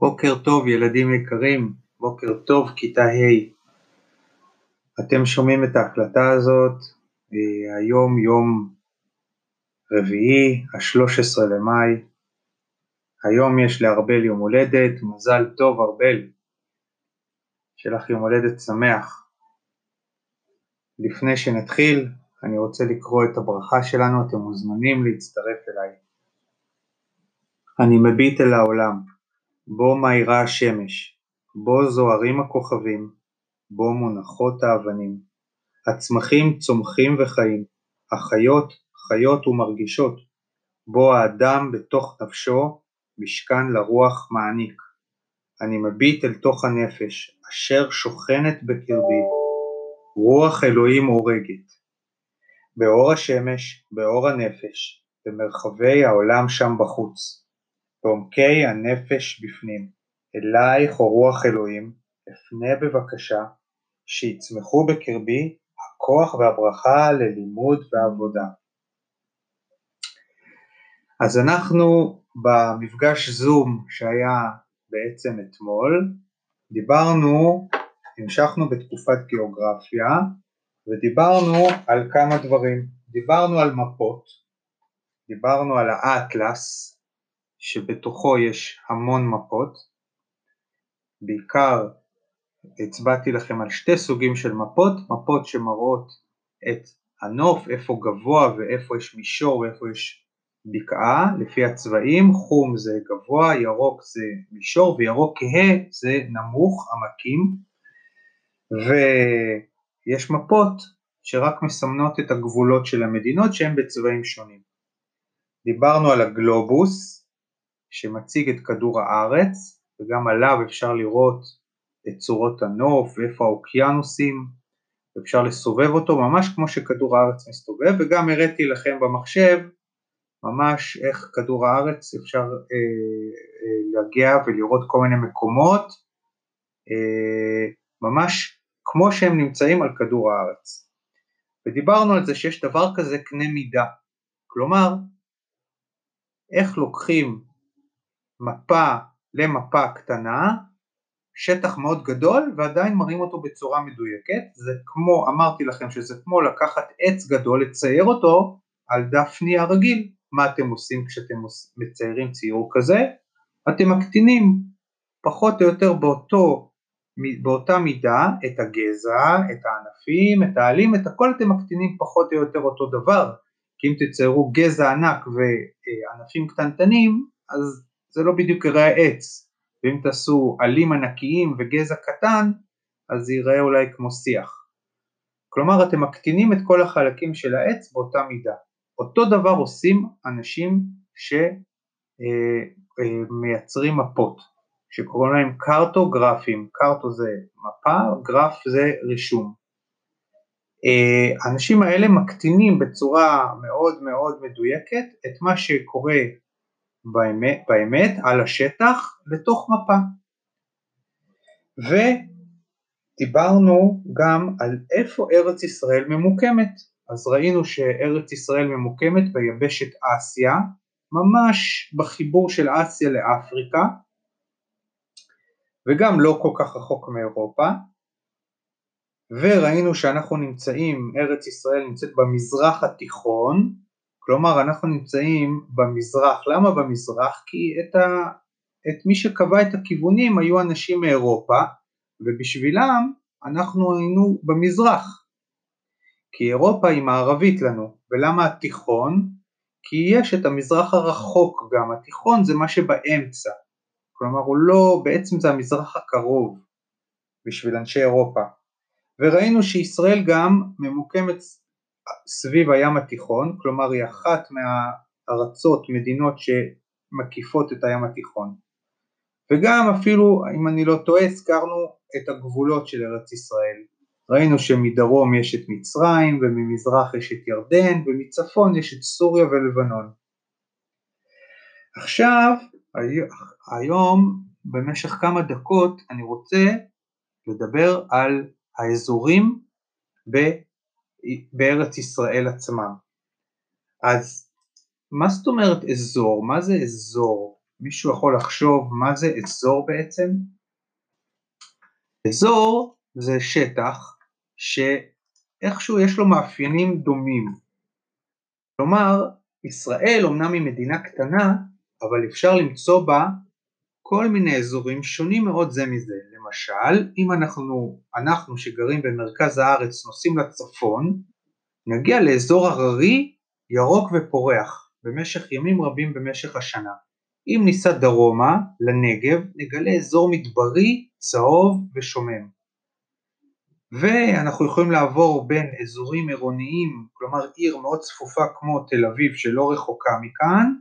בוקר טוב ילדים יקרים, בוקר טוב כיתה ה'. אתם שומעים את ההקלטה הזאת, אה, היום יום רביעי, ה-13 למאי, היום יש לארבל יום הולדת, מזל טוב ארבל, שיהיה לך יום הולדת שמח. לפני שנתחיל, אני רוצה לקרוא את הברכה שלנו, אתם מוזמנים להצטרף אליי. אני מביט אל העולם, בו מאירה השמש, בו זוהרים הכוכבים, בו מונחות האבנים. הצמחים צומחים וחיים, החיות חיות ומרגישות, בו האדם בתוך נפשו משכן לרוח מעניק. אני מביט אל תוך הנפש, אשר שוכנת בקרבי, רוח אלוהים הורגת. באור השמש, באור הנפש, במרחבי העולם שם בחוץ. בעומקי הנפש בפנים, אלייך או רוח אלוהים, אפנה בבקשה, שיצמחו בקרבי הכוח והברכה ללימוד ועבודה. אז אנחנו במפגש זום שהיה בעצם אתמול, דיברנו, המשכנו בתקופת גיאוגרפיה ודיברנו על כמה דברים, דיברנו על מפות, דיברנו על האטלס, שבתוכו יש המון מפות, בעיקר הצבעתי לכם על שתי סוגים של מפות, מפות שמראות את הנוף, איפה גבוה ואיפה יש מישור ואיפה יש בקעה, לפי הצבעים, חום זה גבוה, ירוק זה מישור וירוק כהה זה נמוך, עמקים, ויש מפות שרק מסמנות את הגבולות של המדינות שהן בצבעים שונים. דיברנו על הגלובוס, שמציג את כדור הארץ וגם עליו אפשר לראות את צורות הנוף ואיפה האוקיינוסים, אפשר לסובב אותו ממש כמו שכדור הארץ מסתובב וגם הראיתי לכם במחשב ממש איך כדור הארץ אפשר אה, אה, להגיע ולראות כל מיני מקומות אה, ממש כמו שהם נמצאים על כדור הארץ. ודיברנו על זה שיש דבר כזה קנה מידה, כלומר איך לוקחים מפה למפה קטנה, שטח מאוד גדול ועדיין מראים אותו בצורה מדויקת, זה כמו, אמרתי לכם שזה כמו לקחת עץ גדול, לצייר אותו על דף נייר רגיל, מה אתם עושים כשאתם מציירים ציור כזה? אתם מקטינים פחות או יותר באותו, באותה מידה את הגזע, את הענפים, את העלים, את הכל אתם מקטינים פחות או יותר אותו דבר, כי אם תציירו גזע ענק וענפים קטנטנים, אז זה לא בדיוק ייראה עץ, ואם תעשו עלים ענקיים וגזע קטן, אז זה ייראה אולי כמו שיח. כלומר אתם מקטינים את כל החלקים של העץ באותה מידה. אותו דבר עושים אנשים שמייצרים אה, אה, מפות, שקוראים להם קרטוגרפים, קרטו זה מפה, גרף זה רישום. אה, האנשים האלה מקטינים בצורה מאוד מאוד מדויקת את מה שקורה באמת, באמת על השטח לתוך מפה. ודיברנו גם על איפה ארץ ישראל ממוקמת. אז ראינו שארץ ישראל ממוקמת ביבשת אסיה, ממש בחיבור של אסיה לאפריקה, וגם לא כל כך רחוק מאירופה, וראינו שאנחנו נמצאים, ארץ ישראל נמצאת במזרח התיכון, כלומר אנחנו נמצאים במזרח, למה במזרח? כי את, ה, את מי שקבע את הכיוונים היו אנשים מאירופה ובשבילם אנחנו היינו במזרח. כי אירופה היא מערבית לנו. ולמה התיכון? כי יש את המזרח הרחוק גם, התיכון זה מה שבאמצע. כלומר הוא לא, בעצם זה המזרח הקרוב בשביל אנשי אירופה. וראינו שישראל גם ממוקמת סביב הים התיכון, כלומר היא אחת מהארצות, מדינות שמקיפות את הים התיכון. וגם אפילו, אם אני לא טועה, הזכרנו את הגבולות של ארץ ישראל. ראינו שמדרום יש את מצרים, וממזרח יש את ירדן, ומצפון יש את סוריה ולבנון. עכשיו, היום, במשך כמה דקות, אני רוצה לדבר על האזורים בארץ ישראל עצמה. אז מה זאת אומרת אזור? מה זה אזור? מישהו יכול לחשוב מה זה אזור בעצם? אזור זה שטח שאיכשהו יש לו מאפיינים דומים. כלומר, ישראל אומנם היא מדינה קטנה, אבל אפשר למצוא בה כל מיני אזורים שונים מאוד זה מזה. למשל, אם אנחנו, אנחנו שגרים במרכז הארץ נוסעים לצפון, נגיע לאזור הררי, ירוק ופורח, במשך ימים רבים במשך השנה. אם ניסע דרומה, לנגב, נגלה אזור מדברי, צהוב ושומם. ואנחנו יכולים לעבור בין אזורים עירוניים, כלומר עיר מאוד צפופה כמו תל אביב שלא רחוקה מכאן,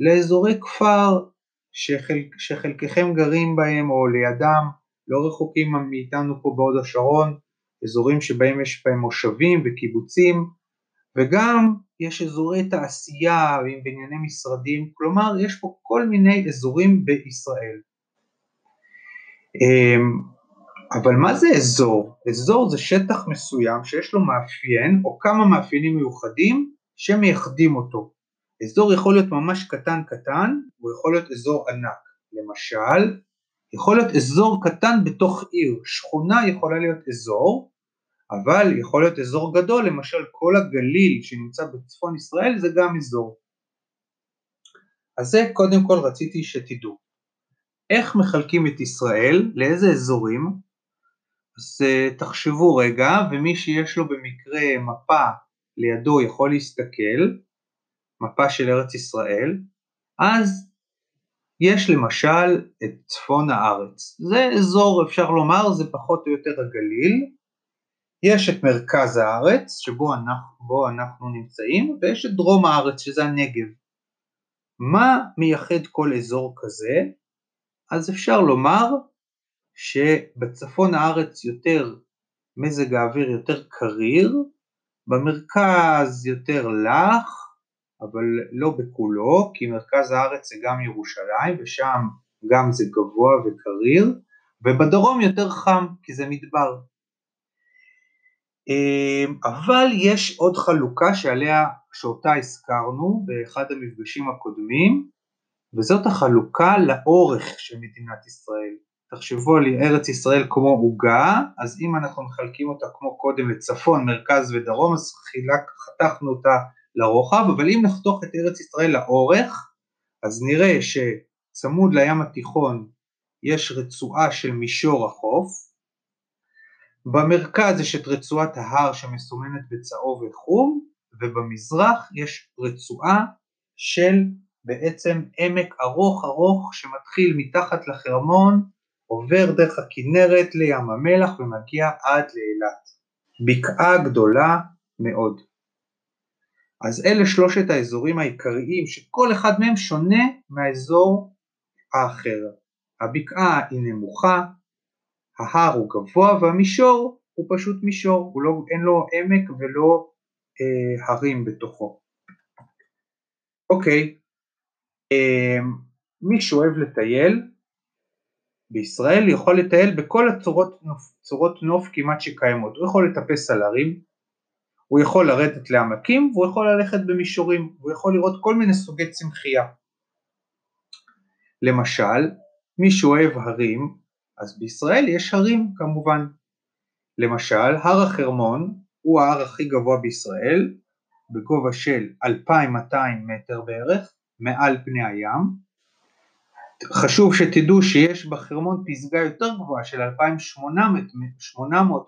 לאזורי כפר שחל, שחלקכם גרים בהם או לידם, לא רחוקים מאיתנו פה בהוד השרון, אזורים שבהם יש בהם מושבים וקיבוצים, וגם יש אזורי תעשייה עם בנייני משרדים, כלומר יש פה כל מיני אזורים בישראל. אמ, אבל מה זה אזור? אזור זה שטח מסוים שיש לו מאפיין או כמה מאפיינים מיוחדים שמייחדים אותו. אזור יכול להיות ממש קטן קטן, הוא יכול להיות אזור ענק. למשל, יכול להיות אזור קטן בתוך עיר, שכונה יכולה להיות אזור, אבל יכול להיות אזור גדול, למשל כל הגליל שנמצא בצפון ישראל זה גם אזור. אז זה קודם כל רציתי שתדעו. איך מחלקים את ישראל, לאיזה אזורים? אז uh, תחשבו רגע, ומי שיש לו במקרה מפה לידו יכול להסתכל, מפה של ארץ ישראל, אז יש למשל את צפון הארץ, זה אזור אפשר לומר זה פחות או יותר הגליל, יש את מרכז הארץ שבו אנחנו, אנחנו נמצאים ויש את דרום הארץ שזה הנגב. מה מייחד כל אזור כזה? אז אפשר לומר שבצפון הארץ יותר מזג האוויר יותר קריר, במרכז יותר לח, אבל לא בכולו, כי מרכז הארץ זה גם ירושלים ושם גם זה גבוה וקריר, ובדרום יותר חם כי זה מדבר. אמ, אבל יש עוד חלוקה שעליה, שאותה הזכרנו באחד המפגשים הקודמים, וזאת החלוקה לאורך של מדינת ישראל. תחשבו על ארץ ישראל כמו עוגה, אז אם אנחנו מחלקים אותה כמו קודם לצפון, מרכז ודרום, אז חילק, חתכנו אותה לרוחב, אבל אם נחתוך את ארץ ישראל לאורך, אז נראה שצמוד לים התיכון יש רצועה של מישור החוף, במרכז יש את רצועת ההר שמסומנת בצהוב וחום, ובמזרח יש רצועה של בעצם עמק ארוך ארוך שמתחיל מתחת לחרמון, עובר דרך הכנרת לים המלח ומגיע עד לאילת. בקעה גדולה מאוד. אז אלה שלושת האזורים העיקריים שכל אחד מהם שונה מהאזור האחר. הבקעה היא נמוכה, ההר הוא גבוה והמישור הוא פשוט מישור, הוא לא, אין לו עמק ולא אה, הרים בתוכו. אוקיי, אה, מי שאוהב לטייל בישראל יכול לטייל בכל הצורות נוף, צורות נוף כמעט שקיימות, הוא יכול לטפס על הרים, הוא יכול לרדת לעמקים והוא יכול ללכת במישורים, הוא יכול לראות כל מיני סוגי צמחייה. למשל, מי שאוהב הרים אז בישראל יש הרים כמובן. למשל, הר החרמון הוא ההר הכי גבוה בישראל, בגובה של 2,200 מטר בערך, מעל פני הים. חשוב שתדעו שיש בחרמון פסגה יותר גבוהה של 2,800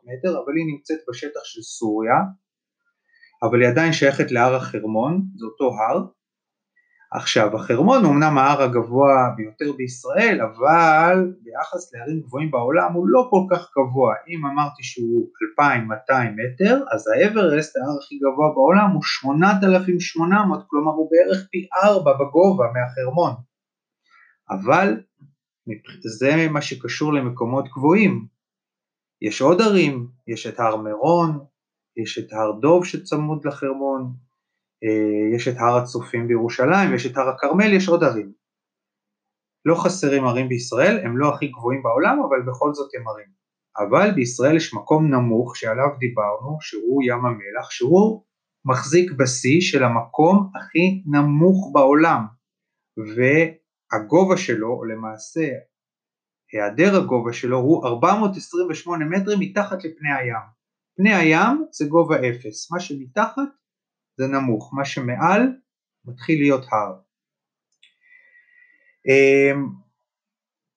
מטר, אבל היא נמצאת בשטח של סוריה, אבל היא עדיין שייכת להר החרמון, זה אותו הר, עכשיו החרמון הוא אמנם ההר הגבוה ביותר בישראל אבל ביחס להרים גבוהים בעולם הוא לא כל כך גבוה. אם אמרתי שהוא 2,200 מטר אז האברסט ההר הכי גבוה בעולם הוא 8,800 כלומר הוא בערך פי 4 בגובה מהחרמון. אבל זה מה שקשור למקומות גבוהים. יש עוד ערים, יש את הר מירון, יש את הר דוב שצמוד לחרמון אה, יש את הר הצופים בירושלים ויש את הר הכרמל, יש עוד ערים. לא חסרים ערים בישראל, הם לא הכי גבוהים בעולם, אבל בכל זאת הם ערים. אבל בישראל יש מקום נמוך שעליו דיברנו, שהוא ים המלח, שהוא מחזיק בשיא של המקום הכי נמוך בעולם. הגובה שלו, או למעשה היעדר הגובה שלו, הוא 428 מטרים מתחת לפני הים. פני הים זה גובה 0, מה שמתחת זה נמוך, מה שמעל מתחיל להיות הר. אמ,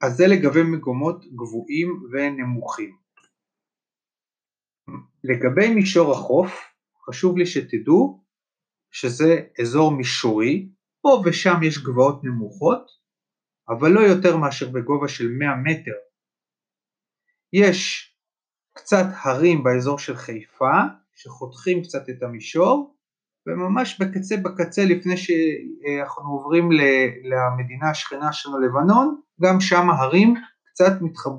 אז זה לגבי מקומות גבוהים ונמוכים. לגבי מישור החוף, חשוב לי שתדעו שזה אזור מישורי, פה ושם יש גבעות נמוכות, אבל לא יותר מאשר בגובה של 100 מטר. יש קצת הרים באזור של חיפה, שחותכים קצת את המישור, וממש בקצה בקצה לפני שאנחנו עוברים למדינה השכנה שלנו לבנון, גם שם ההרים קצת מתחב... אה,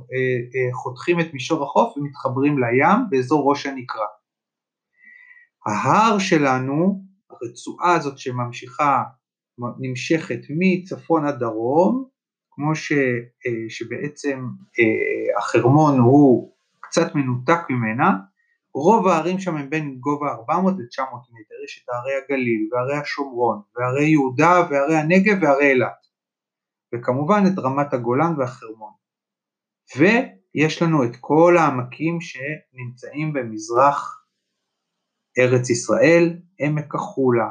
אה, חותכים את מישור החוף ומתחברים לים באזור ראש הנקרה. ההר שלנו, הרצועה הזאת שממשיכה, נמשכת מצפון עד דרום, כמו ש, אה, שבעצם החרמון הוא קצת מנותק ממנה, רוב הערים שם הם בין גובה 400 ל-900 מטר, יש את ערי הגליל וערי השומרון וערי יהודה וערי הנגב וערי אילת וכמובן את רמת הגולן והחרמון. ויש לנו את כל העמקים שנמצאים במזרח ארץ ישראל, עמק החולה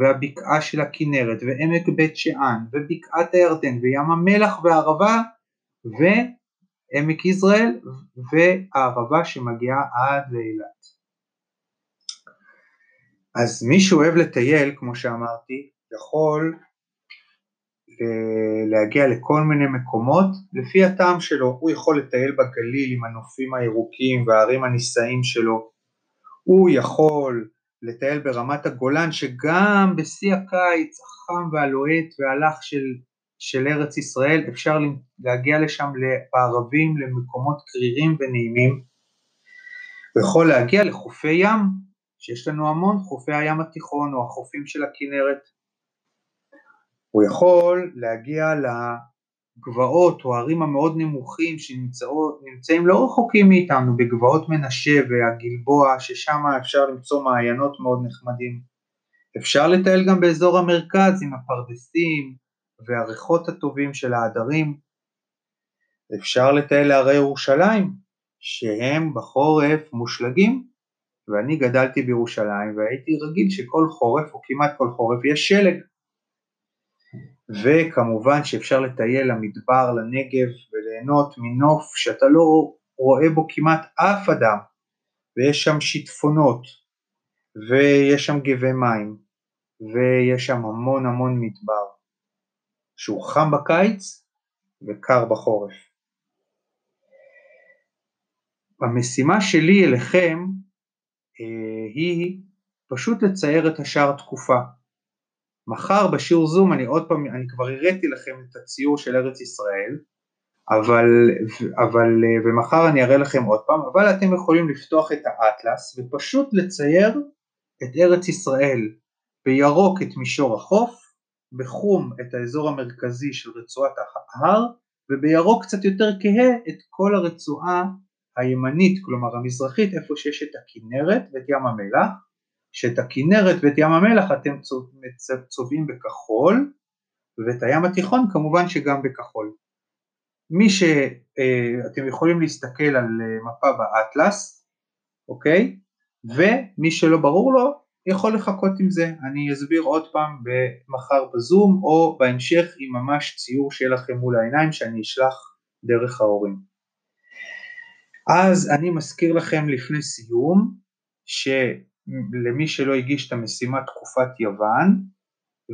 והבקעה של הכנרת ועמק בית שאן ובקעת הירדן וים המלח והערבה ו... עמק יזרעאל והערבה שמגיעה עד לאילת. אז מי שאוהב לטייל, כמו שאמרתי, יכול להגיע לכל מיני מקומות לפי הטעם שלו, הוא יכול לטייל בגליל עם הנופים הירוקים והערים הנישאים שלו, הוא יכול לטייל ברמת הגולן שגם בשיא הקיץ החם והלוהט והלך של של ארץ ישראל, אפשר להגיע לשם בערבים למקומות קרירים ונעימים, הוא יכול להגיע לחופי ים, שיש לנו המון, חופי הים התיכון או החופים של הכנרת, הוא יכול להגיע לגבעות או הערים המאוד נמוכים שנמצאים לא רחוקים מאיתנו, בגבעות מנשה והגלבוע, ששם אפשר למצוא מעיינות מאוד נחמדים. אפשר לטייל גם באזור המרכז עם הפרדסים, והריחות הטובים של העדרים. אפשר לטייל להרי ירושלים, שהם בחורף מושלגים, ואני גדלתי בירושלים והייתי רגיל שכל חורף, או כמעט כל חורף, יש שלג. וכמובן שאפשר לטייל למדבר, לנגב, וליהנות מנוף שאתה לא רואה בו כמעט אף אדם, ויש שם שיטפונות, ויש שם גבי מים, ויש שם המון המון מדבר. שהוא חם בקיץ וקר בחורף. המשימה שלי אליכם אה, היא פשוט לצייר את השאר תקופה. מחר בשיעור זום אני עוד פעם, אני כבר הראיתי לכם את הציור של ארץ ישראל, אבל, אבל, אה, ומחר אני אראה לכם עוד פעם, אבל אתם יכולים לפתוח את האטלס ופשוט לצייר את ארץ ישראל בירוק את מישור החוף, בחום את האזור המרכזי של רצועת ההר ובירוק קצת יותר כהה את כל הרצועה הימנית, כלומר המזרחית, איפה שיש את הכנרת ואת ים המלח, שאת הכנרת ואת ים המלח אתם צובעים בכחול ואת הים התיכון כמובן שגם בכחול. מי שאתם אה, יכולים להסתכל על אה, מפה באטלס, אוקיי? ומי שלא ברור לו יכול לחכות עם זה, אני אסביר עוד פעם מחר בזום או בהמשך עם ממש ציור שיהיה לכם מול העיניים שאני אשלח דרך ההורים. אז אני מזכיר לכם לפני סיום שלמי שלא הגיש את המשימת תקופת יוון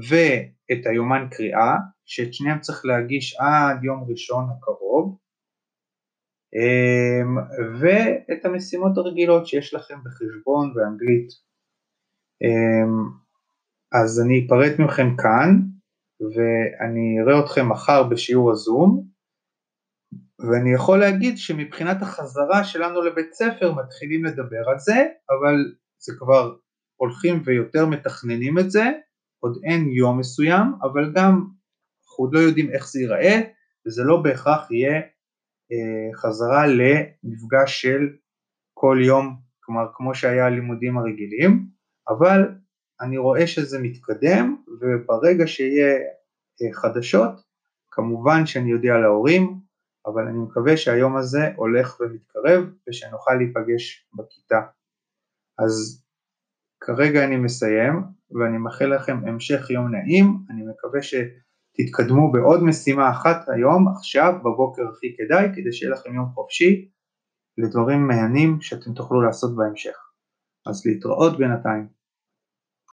ואת היומן קריאה, שאת שניהם צריך להגיש עד יום ראשון הקרוב, אמ, ואת המשימות הרגילות שיש לכם בחשבון ואנגלית אז אני אפרט מכם כאן ואני אראה אתכם מחר בשיעור הזום ואני יכול להגיד שמבחינת החזרה שלנו לבית ספר מתחילים לדבר על זה אבל זה כבר הולכים ויותר מתכננים את זה עוד אין יום מסוים אבל גם אנחנו עוד לא יודעים איך זה ייראה וזה לא בהכרח יהיה אה, חזרה למפגש של כל יום כלומר כמו שהיה הלימודים הרגילים אבל אני רואה שזה מתקדם וברגע שיהיה אה, חדשות כמובן שאני אודיע להורים, אבל אני מקווה שהיום הזה הולך ומתקרב ושנוכל להיפגש בכיתה. אז כרגע אני מסיים ואני מאחל לכם המשך יום נעים, אני מקווה שתתקדמו בעוד משימה אחת היום, עכשיו, בבוקר הכי כדאי, כדי שיהיה לכם יום חופשי לדברים מהנים שאתם תוכלו לעשות בהמשך. אז להתראות בינתיים.